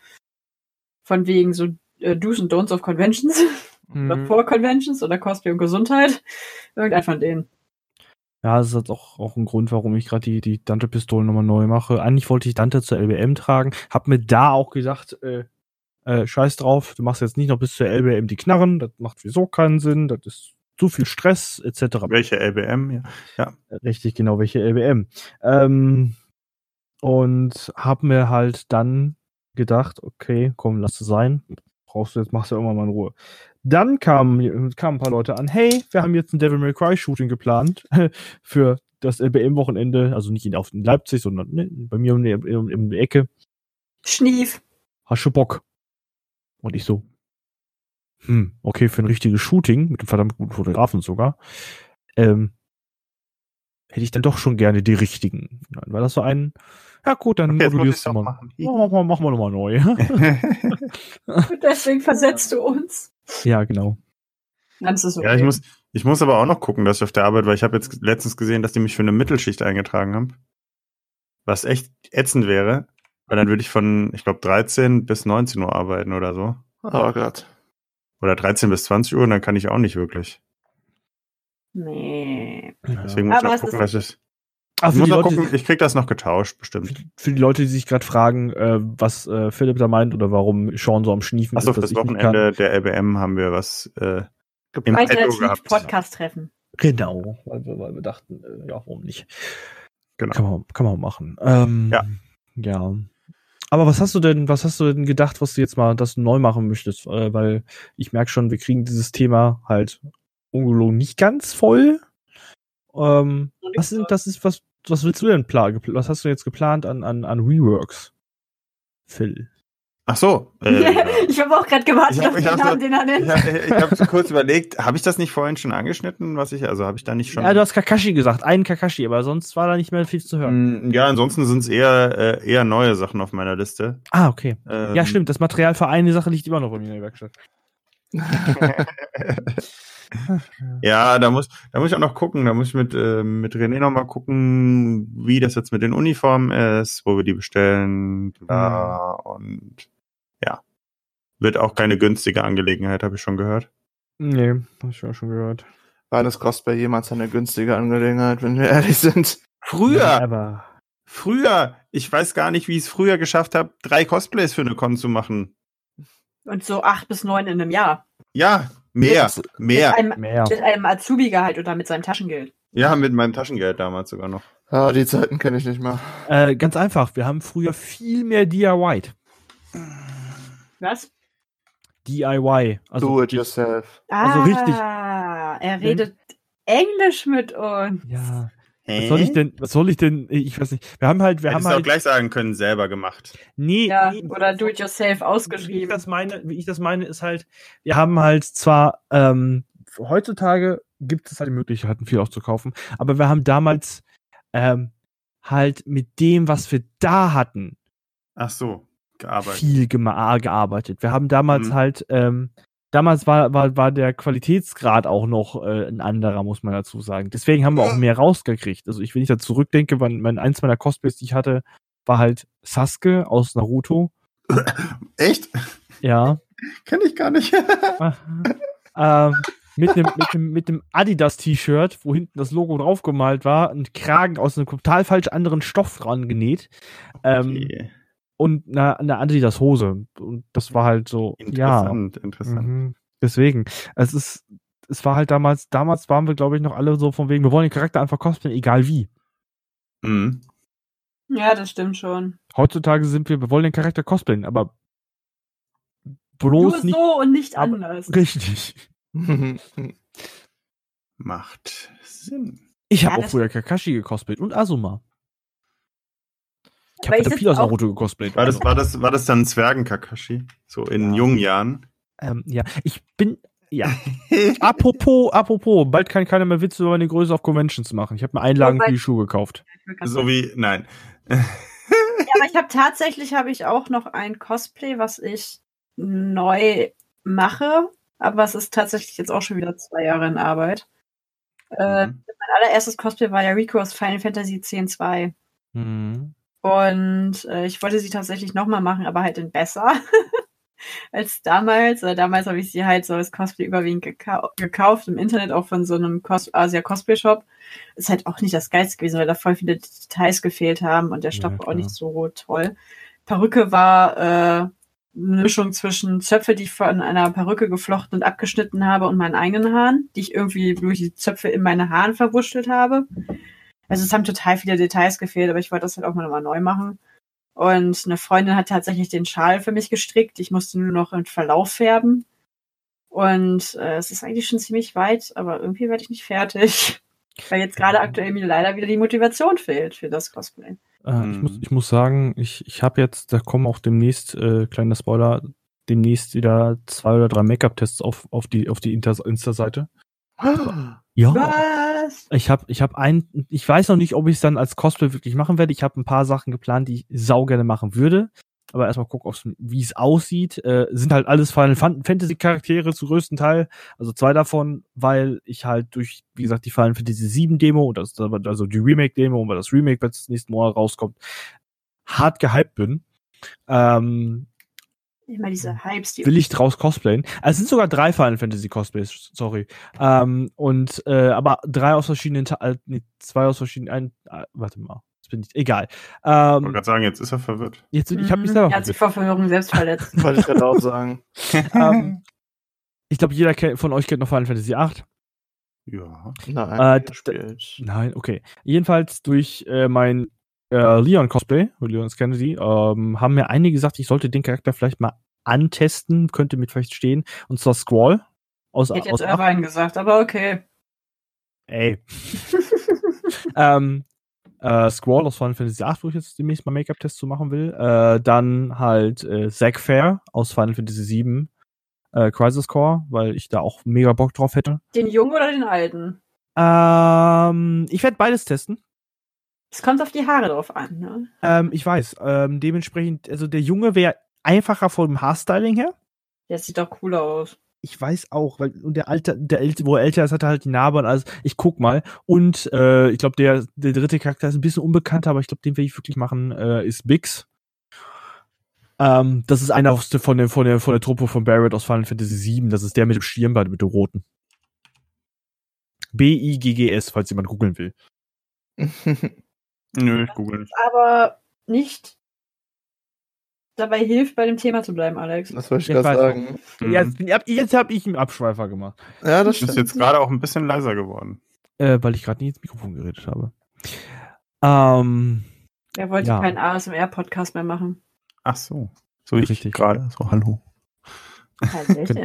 von wegen so äh, Do's und Don'ts of Conventions oder Mhm. vor Conventions oder Cosplay und Gesundheit. Irgendein von denen. Ja, das ist jetzt auch, auch ein Grund, warum ich gerade die, die Dante-Pistolen nochmal neu mache. Eigentlich wollte ich Dante zur LBM tragen, hab mir da auch gesagt, äh, äh, scheiß drauf, du machst jetzt nicht noch bis zur LBM die Knarren, das macht sowieso keinen Sinn, das ist zu viel Stress, etc. Welche LBM? Ja. Richtig, genau, welche LBM. Ähm, und hab mir halt dann gedacht, okay, komm, lass es sein. Brauchst du jetzt, machst du irgendwann mal in Ruhe. Dann kamen, kamen ein paar Leute an, hey, wir haben jetzt ein Devil May Cry Shooting geplant für das LBM-Wochenende, also nicht in, auf in Leipzig, sondern ne, bei mir um die, um, um die Ecke. Schnief. Hast du Bock? Und ich so, hm, okay, für ein richtiges Shooting, mit einem verdammt guten Fotografen sogar, ähm, hätte ich dann doch schon gerne die richtigen. Dann war das so ein, ja gut, dann Okay, modulierst du auch mal. machen. Ja, mach mal, mach mal nochmal neu. Und deswegen versetzt du uns. ja, genau. Dann ist es okay. ja, ich muss, ich muss aber auch noch gucken, dass ich auf der Arbeit, weil ich habe jetzt letztens gesehen, dass die mich für eine Mittelschicht eingetragen haben. Was echt ätzend wäre, weil dann würde ich von, ich glaube, 13 bis 19 Uhr arbeiten oder so. Oh Gott. Oder 13 bis 20 Uhr und dann kann ich auch nicht wirklich. Nee. Deswegen muss ich Aber noch es gucken, ist- dass ich. Muss Leute, gucken, ich krieg das noch getauscht, bestimmt. für die Leute, die sich gerade fragen, äh, was äh, Philipp da meint oder warum Sean so am Schniefen Achso, ist, für dass das. Wochenende der LBM haben wir was äh, im. Podcast-Treffen. Genau, weil wir, weil wir dachten, äh, ja, warum nicht? Genau. Kann man, kann man machen. Ähm, Ja. Ja. Aber was hast du denn, was hast du denn gedacht, was du jetzt mal das neu machen möchtest? Äh, weil ich merke schon, wir kriegen dieses Thema halt ungelogen nicht ganz voll. Ähm, was sind, das ist, was, was willst du denn planen? Was hast du jetzt geplant an, an, an Reworks? Phil. Ach so. Äh, ich habe auch gerade gewartet Ich hab- auf ich den hab Namen, so- den er nennt. ich habe so kurz überlegt, habe ich das nicht vorhin schon angeschnitten, was ich, also habe ich da nicht schon. Ja, du hast Kakashi gesagt, einen Kakashi, aber sonst war da nicht mehr viel zu hören. Mm, ja, ansonsten sind es eher, äh, eher neue Sachen auf meiner Liste. Ah, okay. Ähm, Ja, stimmt, das Material für eine Sache liegt immer noch bei mir in der Werkstatt. Ja, da muss, da muss ich auch noch gucken. Da muss ich mit, äh, mit René noch mal gucken, wie das jetzt mit den Uniformen ist, wo wir die bestellen. Bla, Und ja. Wird auch keine günstige Angelegenheit, habe ich schon gehört. Nee, hab ich auch schon gehört. War das Cosplay jemals eine günstige Angelegenheit, wenn wir ehrlich sind? Früher, Aber früher, ich weiß gar nicht, wie ich es früher geschafft habe, drei Cosplays für eine Con zu machen. Und so acht bis neun in einem Jahr. Ja, mehr, Das- mehr. Mit einem, mehr. mit einem Azubi-Gehalt oder mit seinem Taschengeld. Ja, mit meinem Taschengeld damals sogar noch. Ja, die Zeiten kenne ich nicht mehr. Äh, ganz einfach, wir haben früher viel mehr DIY. Was? DIY. Also Do it yourself. Ah, Also richtig. Er redet Englisch mit uns. Ja. Was soll ich denn, was soll ich denn, ich weiß nicht. Wir haben halt, wir Hättest haben du auch halt, gleich sagen können, selber gemacht. nee, Ja, nee, oder do it yourself wie ich ausgeschrieben. das meine, wie ich das meine, ist halt, wir haben halt zwar, ähm, heutzutage gibt es halt die Möglichkeiten, viel aufzukaufen, aber wir haben damals, ähm, halt mit dem, was wir da hatten, Ach so, gearbeitet. viel gearbeitet. Wir haben damals Mhm. halt, ähm, damals war, war, war der Qualitätsgrad auch noch äh, ein anderer, muss man dazu sagen. Deswegen haben wir auch mehr rausgekriegt. Also ich, wenn ich da zurückdenke, wann, mein, eins meiner Cosplays, die ich hatte, war halt Sasuke aus Naruto. Echt? Ja. Kenn ich gar nicht. ähm, mit einem mit dem, mit Adidas-T-Shirt, wo hinten das Logo draufgemalt war, ein Kragen aus einem total falsch anderen Stoff dran genäht. Ähm, Okay. Und eine, eine Adidas-Hose. Und das war halt so, ja. Interessant, interessant. Mhm. Deswegen, es ist, es war halt damals, damals waren wir, glaube ich, noch alle so von wegen, wir wollen den Charakter einfach cosplayen, egal wie. Mhm. Ja, das stimmt schon. Heutzutage sind wir, wir wollen den Charakter cosplayen, aber Nur bloß nicht so und nicht anders. richtig. Macht Sinn. Ich habe Ja, auch das- früher Kakashi gecosplayt und Asuma. Ich habe viel aus Naruto gecosplayt. War das, war das, war das dann Zwergen-Kakashi? So in Ja. jungen Jahren? ähm, ja, ich bin, ja. apropos, apropos, bald kann keiner mehr Witze über meine Größe auf Conventions machen. Ich habe mir Einlagen für die Schuhe gekauft. so wie, nein. Ja, aber ich habe tatsächlich habe ich auch noch ein Cosplay, was ich neu mache, aber es ist tatsächlich jetzt auch schon wieder zwei Jahre in Arbeit. Äh, Mhm. mein allererstes Cosplay war ja Rico aus Final Fantasy X-2. Mhm. Und äh, ich wollte sie tatsächlich nochmal machen, aber halt in besser als damals. Äh, damals habe ich sie halt so als Cosplay überwiegend gekau gekauft, im Internet auch von so einem Cos Asia Cosplay Shop. Ist halt auch nicht das Geilste gewesen, weil da voll viele Details gefehlt haben und der Ja, Stoff war auch nicht so toll. Perücke war äh, eine Mischung zwischen Zöpfe, die ich von einer Perücke geflochten und abgeschnitten habe und meinen eigenen Haaren, die ich irgendwie durch die Zöpfe in meine Haaren verwurschtelt habe. Also es haben total viele Details gefehlt, aber ich wollte das halt auch mal nochmal neu machen. Und eine Freundin hat tatsächlich den Schal für mich gestrickt. Ich musste nur noch in Verlauf färben. Und äh, es ist eigentlich schon ziemlich weit, aber irgendwie werde ich nicht fertig. Weil jetzt gerade aktuell mir leider wieder die Motivation fehlt für das Cosplay. Äh, ich, muss, ich muss sagen, ich, ich habe jetzt, da kommen auch demnächst, äh, kleiner Spoiler, demnächst wieder zwei oder drei Make-up-Tests auf, auf die, auf die Insta-Seite. Ja. Was? Ich habe ich hab ein, ich weiß noch nicht, ob ich es dann als Cosplay wirklich machen werde. Ich habe ein paar Sachen geplant, die ich sau gerne machen würde. Aber erstmal gucken, wie es aussieht. Äh, sind halt alles Final Fan- Fantasy Charaktere zu größten Teil. Also zwei davon, weil ich halt durch, wie gesagt, die Final Fantasy 7 Demo und das, also die Remake Demo, weil das Remake jetzt nächsten Monat rauskommt, hart gehypt bin. Ähm, Immer diese Hypes, die will ich draus cosplayen. Also es sind sogar drei Final Fantasy Cosplays, sorry. Ähm, und äh, aber drei aus verschiedenen, Ta- äh, nee, zwei aus verschiedenen, ein, äh, warte mal, das bin ich, egal. Ich wollte Ähm, gerade sagen, jetzt ist er verwirrt. jetzt, ich habe mich Mhm. selber Er hat sich vor Verwirrung selbst verletzt. Wollte ich gerade auch sagen. ähm, Ich glaube, jeder kennt, von euch kennt noch Final Fantasy 8. Ja. Nein, Äh. Nein, okay. Jedenfalls durch äh, mein äh, Leon Cosplay, Leon Kennedy, ähm, haben mir einige gesagt, ich sollte den Charakter vielleicht mal antesten, könnte mit vielleicht stehen. Und zwar Squall. Aus, Ich hätte aus jetzt Irvine gesagt, aber okay. Ey. ähm, äh, Squall aus Final Fantasy VIII, wo ich jetzt demnächst mal Make-up-Test zu machen will. Äh, dann halt äh, Zack Fair aus Final Fantasy VII äh, Crisis Core, weil ich da auch mega Bock drauf hätte. Den jungen oder den alten? Ähm, ich werde beides testen. Es kommt auf die Haare drauf an, ne? Ähm, ich weiß. Ähm, dementsprechend, also der Junge wäre einfacher vom Haarstyling her. Der sieht doch cooler aus. Ich weiß auch, weil und der alte, der ältere, wo er älter ist, hat er halt die Narbe und alles. Ich guck mal. Und äh, ich glaube, der, der dritte Charakter ist ein bisschen unbekannter, aber ich glaube, den will ich wirklich machen, äh, ist Bix. Ähm, das ist einer aus der, von, der, von, der, von der Truppe von Barrett aus Final Fantasy VII. Das ist der mit dem Stirnband, mit dem roten. B-I-G-G-S, falls jemand googeln will. Nö, ich google nicht. Aber nicht dabei hilft, bei dem Thema zu bleiben, Alex. Das wollte ich Ich gerade sagen. Mhm. Jetzt, hab- jetzt habe ich einen Abschweifer gemacht. Ja, das Ist stimmt. jetzt gerade auch ein bisschen leiser geworden. Äh, weil ich gerade nicht ins Mikrofon geredet habe. Ähm, Er wollte Ja. keinen ASMR-Podcast mehr machen. Ach so. So ich Richtig. gerade. So, hallo.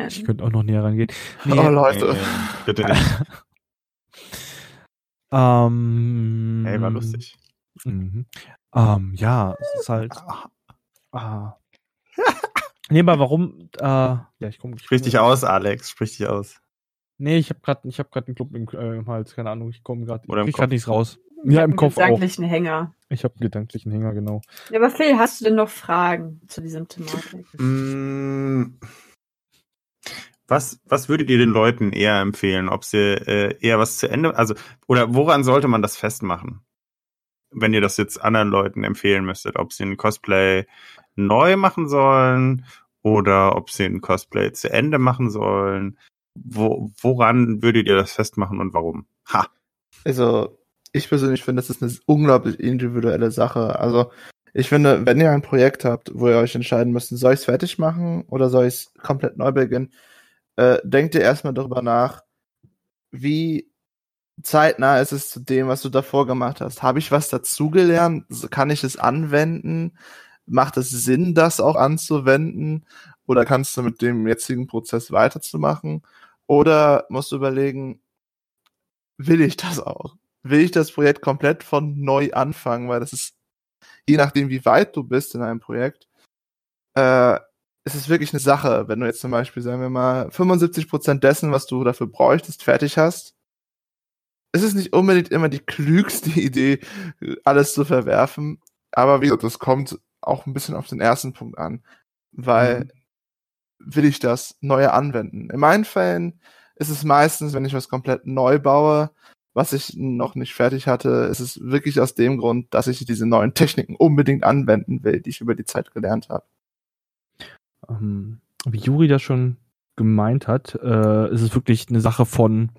ich könnte auch noch näher rangehen. Nee, Oh, Leute. Nee, bitte nicht. ähm, Ey, war lustig. Mhm. Ähm, ja, es ist halt. Ah. nee, aber warum? Äh, ja, ich komme. Sprich dich aus, Alex. Sprich dich aus. Nee, ich habe gerade, ich habe gerade einen Klump im, äh, im Hals. Keine Ahnung, ich komme gerade. Ich gerade nichts raus. Ja, im Kopf auch. Gedanklichen Hänger. Ich habe einen gedanklichen Hänger, genau. Ja, aber Phil, hast du denn noch Fragen zu diesem Thematik? Mm, Was, was würdet ihr den Leuten eher empfehlen? Ob sie äh, eher was zu Ende, also, oder woran sollte man das festmachen? Wenn ihr das jetzt anderen Leuten empfehlen müsstet, ob sie ein Cosplay neu machen sollen oder ob sie ein Cosplay zu Ende machen sollen. Wo, woran würdet ihr das festmachen und warum? Ha! Also, ich persönlich finde, das ist eine unglaublich individuelle Sache. Also, ich finde, wenn ihr ein Projekt habt, wo ihr euch entscheiden müsst, soll ich es fertig machen oder soll ich es komplett neu beginnen, äh, denkt ihr erstmal darüber nach, wie zeitnah ist es zu dem, was du davor gemacht hast. Habe ich was dazugelernt? Kann ich es anwenden? Macht es Sinn, das auch anzuwenden? Oder kannst du mit dem jetzigen Prozess weiterzumachen? Oder musst du überlegen, will ich das auch? Will ich das Projekt komplett von neu anfangen? Weil das ist, je nachdem, wie weit du bist in einem Projekt, äh, es ist wirklich eine Sache. Wenn du jetzt zum Beispiel, sagen wir mal, 75% dessen, was du dafür bräuchtest, fertig hast, ist es nicht unbedingt immer die klügste Idee, alles zu verwerfen. Aber wie gesagt, das kommt auch ein bisschen auf den ersten Punkt an. Weil Mhm. will ich das Neue anwenden? In meinen Fällen ist es meistens, wenn ich was komplett neu baue, was ich noch nicht fertig hatte, ist es wirklich aus dem Grund, dass ich diese neuen Techniken unbedingt anwenden will, die ich über die Zeit gelernt habe. Ähm, wie Juri das schon gemeint hat, äh, ist es wirklich eine Sache von,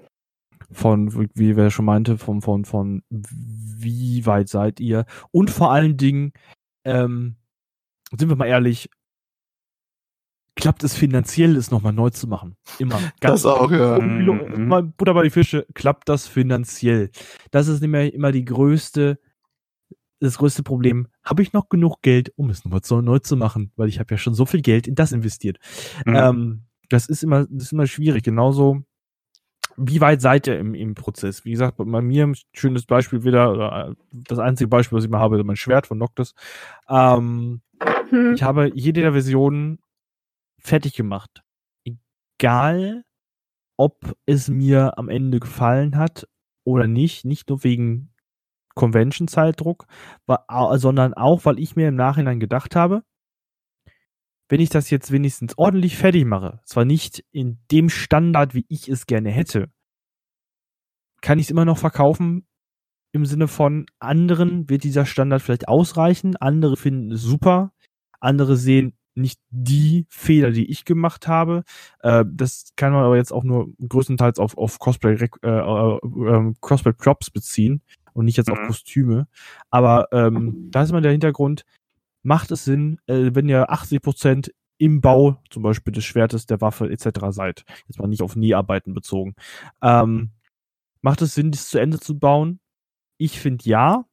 von, wie wer schon meinte, von, von, von wie weit seid ihr und vor allen Dingen, ähm, sind wir mal ehrlich, klappt es finanziell, es nochmal neu zu machen. Immer. Das auch, ja. Mhm. Mal Butter bei die Fische, klappt das finanziell? Das ist immer, immer die größte, das größte Problem. Habe ich noch genug Geld, um es nochmal so neu zu machen? Weil ich habe ja schon so viel Geld in das investiert. Mhm. Ähm, das ist immer, das ist immer schwierig. Genauso, wie weit seid ihr im, im Prozess? Wie gesagt, bei mir ein schönes Beispiel wieder, äh, das einzige Beispiel, was ich mal habe, ist mein Schwert von Noctis. Ähm, Hm. ich habe jede der Versionen fertig gemacht. Egal, ob es mir am Ende gefallen hat oder nicht, nicht nur wegen Convention-Zeitdruck, sondern auch, weil ich mir im Nachhinein gedacht habe, wenn ich das jetzt wenigstens ordentlich fertig mache, zwar nicht in dem Standard, wie ich es gerne hätte, kann ich es immer noch verkaufen im Sinne von anderen wird dieser Standard vielleicht ausreichen, andere finden es super, andere sehen nicht die Fehler, die ich gemacht habe. Äh, das kann man aber jetzt auch nur größtenteils auf, auf Cosplay, äh, äh, äh, Cosplay Props beziehen und nicht jetzt auf Mhm. Kostüme. Aber ähm, da ist mal der Hintergrund, macht es Sinn, äh, wenn ihr 80% im Bau, zum Beispiel des Schwertes, der Waffe etc. seid, jetzt mal nicht auf Näharbeiten bezogen, ähm, macht es Sinn, das zu Ende zu bauen? Ich finde ja.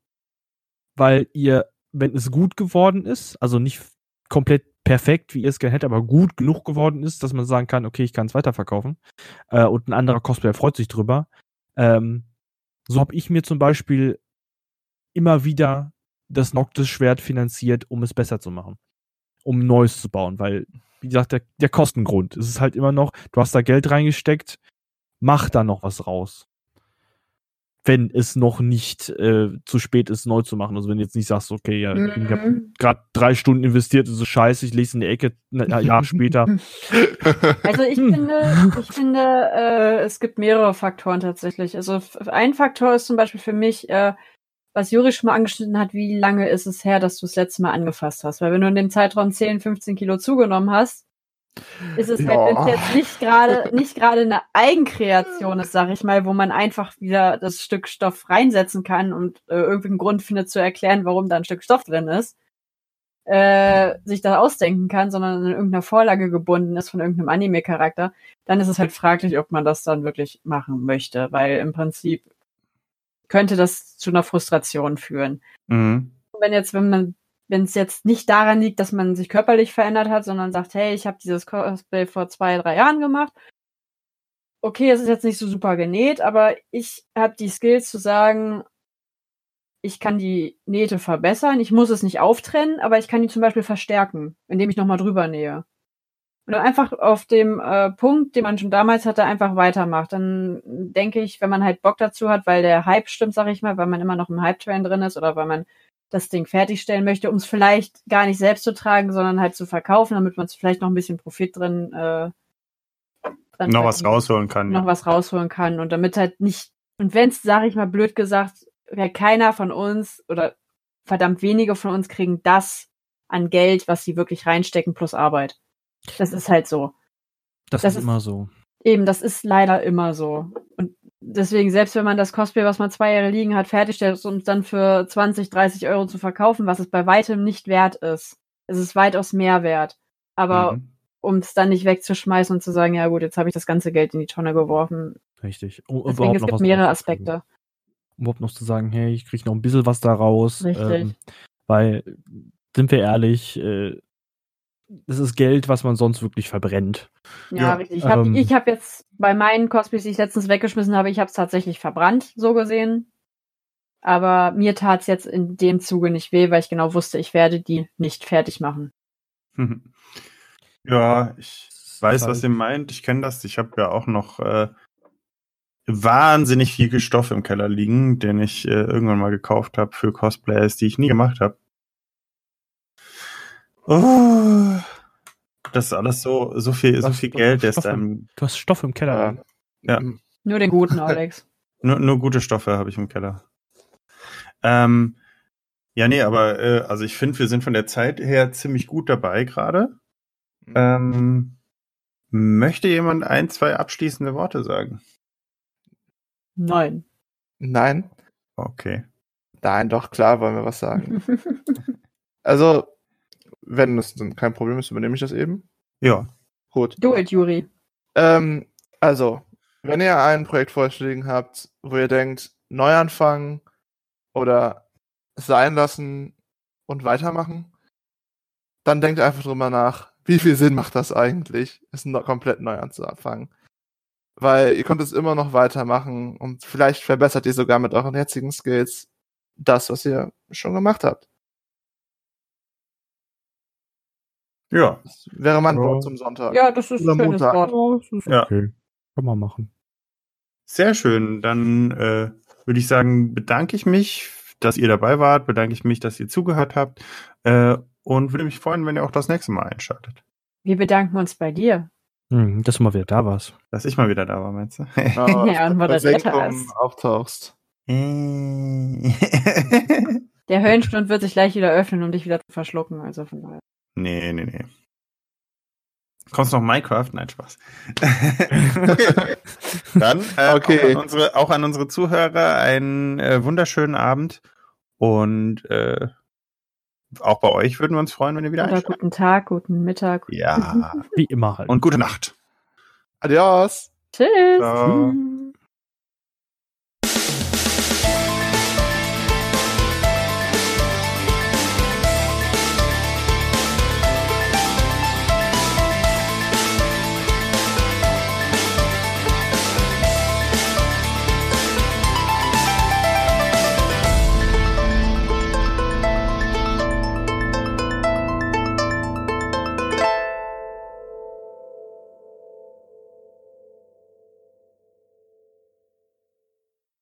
weil ihr, wenn es gut geworden ist, also nicht komplett perfekt, wie ihr es gerne hättet, aber gut genug geworden ist, dass man sagen kann, okay, ich kann es weiterverkaufen äh, und ein anderer Cosplayer freut sich drüber. Ähm, so habe ich mir zum Beispiel immer wieder das Noctis-Schwert finanziert, um es besser zu machen. Um Neues zu bauen, weil, wie gesagt, der, der Kostengrund. Es ist halt immer noch, du hast da Geld reingesteckt, mach da noch was raus wenn es noch nicht äh, zu spät ist, neu zu machen. Also wenn du jetzt nicht sagst, okay, ja, Mhm. ich habe gerade drei Stunden investiert, das ist scheiße, ich lese in die Ecke, ein Jahr später. Also ich finde, ich finde, äh, es gibt mehrere Faktoren tatsächlich. Also ein Faktor ist zum Beispiel für mich, äh, was Juri schon mal angeschnitten hat, wie lange ist es her, dass du das letzte Mal angefasst hast? Weil wenn du in dem Zeitraum 10, 15 Kilo zugenommen hast, ist es halt, Ja. wenn es jetzt nicht gerade nicht gerade eine Eigenkreation ist, sag ich mal, wo man einfach wieder das Stück Stoff reinsetzen kann und äh, irgendwie einen Grund findet zu erklären, warum da ein Stück Stoff drin ist, äh, sich das ausdenken kann, sondern in irgendeiner Vorlage gebunden ist von irgendeinem Anime-Charakter, dann ist es halt fraglich, ob man das dann wirklich machen möchte, weil im Prinzip könnte das zu einer Frustration führen. Mhm. Wenn jetzt, wenn man, wenn es jetzt nicht daran liegt, dass man sich körperlich verändert hat, sondern sagt, hey, ich habe dieses Cosplay vor zwei, drei Jahren gemacht. Okay, es ist jetzt nicht so super genäht, aber ich habe die Skills zu sagen, ich kann die Nähte verbessern. Ich muss es nicht auftrennen, aber ich kann die zum Beispiel verstärken, indem ich nochmal drüber nähe. Und einfach auf dem äh, Punkt, den man schon damals hatte, einfach weitermacht. Dann denke ich, wenn man halt Bock dazu hat, weil der Hype stimmt, sag ich mal, weil man immer noch im Hype-Train drin ist oder weil man das Ding fertigstellen möchte, um es vielleicht gar nicht selbst zu tragen, sondern halt zu verkaufen, damit man es vielleicht noch ein bisschen Profit drin, äh, dran Noch was rausholen kann. noch ja. was rausholen kann und damit halt nicht, und wenn's, sag ich mal blöd gesagt, wäre keiner von uns oder verdammt wenige von uns kriegen das an Geld, was sie wirklich reinstecken plus Arbeit. Das ist halt so. Das, Das ist ist- immer so. Eben, das ist leider immer so. Und deswegen, selbst wenn man das Cosplay, was man zwei Jahre liegen hat, fertigstellt, um es dann für 20, 30 Euro zu verkaufen, was es bei weitem nicht wert ist. Es ist weitaus mehr wert. Aber Mhm. um es dann nicht wegzuschmeißen und zu sagen, ja gut, jetzt habe ich das ganze Geld in die Tonne geworfen. Richtig. Um Deswegen, es gibt mehrere. Aspekte. Um überhaupt noch zu sagen, hey, ich kriege noch ein bisschen was da raus. Richtig. Ähm, weil, sind wir ehrlich, äh, das ist Geld, was man sonst wirklich verbrennt. Ja, Ja, richtig. Ich habe ähm, hab jetzt bei meinen Cosplays, die ich letztens weggeschmissen habe, ich habe es tatsächlich verbrannt, so gesehen. Aber mir tat es jetzt in dem Zuge nicht weh, weil ich genau wusste, ich werde die nicht fertig machen. Ja, ich weiß, halt- was ihr meint. Ich kenne das. Ich habe ja auch noch äh, wahnsinnig viel Stoff im Keller liegen, den ich äh, irgendwann mal gekauft habe für Cosplays, die ich nie gemacht habe. Oh, das ist alles so so viel so viel Geld, der ist im- einem Du hast Stoff im Keller. Ja. Ja. Nur den guten, Alex. nur, nur gute Stoffe habe ich im Keller. Ähm, ja, nee, aber äh, also ich finde, wir sind von der Zeit her ziemlich gut dabei gerade. Ähm, möchte jemand ein, zwei abschließende Worte sagen? Nein. Nein, Okay. nein, doch, klar wollen wir was sagen. Also, wenn das dann kein Problem ist, übernehme ich das eben. Ja. Gut. Do it, Juri. Ähm, also, wenn ihr ein Projekt vorschlägen habt, wo ihr denkt, Neuanfang oder sein lassen und weitermachen, dann denkt einfach drüber nach, wie viel Sinn macht das eigentlich, es komplett neu anzufangen. Weil ihr könnt es immer noch weitermachen und vielleicht verbessert ihr sogar mit euren jetzigen Skills das, was ihr schon gemacht habt. Ja. Das wäre mein Ja. Wort zum Sonntag. Ja, das ist ein Oder schönes Montag. Wort. Ist Ja. okay. Kann man machen. Sehr schön. Dann äh, würde ich sagen, bedanke ich mich, dass ihr dabei wart, bedanke ich mich, dass ihr zugehört habt äh, und würde mich freuen, wenn ihr auch das nächste Mal einschaltet. Wir bedanken uns bei dir. Hm, dass du mal wieder da warst. Dass ich mal wieder da war, meinst du? Ja, Ja, und Versenkung hast. auftauchst. nee, Der Höllenstund wird sich gleich wieder öffnen, um dich wieder zu verschlucken. Also von daher. Nee, nee. Kommst du noch Minecraft? Nein, Spaß. okay. Dann äh, Okay. Auch, an unsere, auch an unsere Zuhörer einen äh, wunderschönen Abend und äh, auch bei euch würden wir uns freuen, wenn ihr wieder Oder einschaltet. guten Tag, guten Mittag. Ja. Wie immer halt. Und gute Nacht. Adios. Tschüss. Ciao. Tschüss.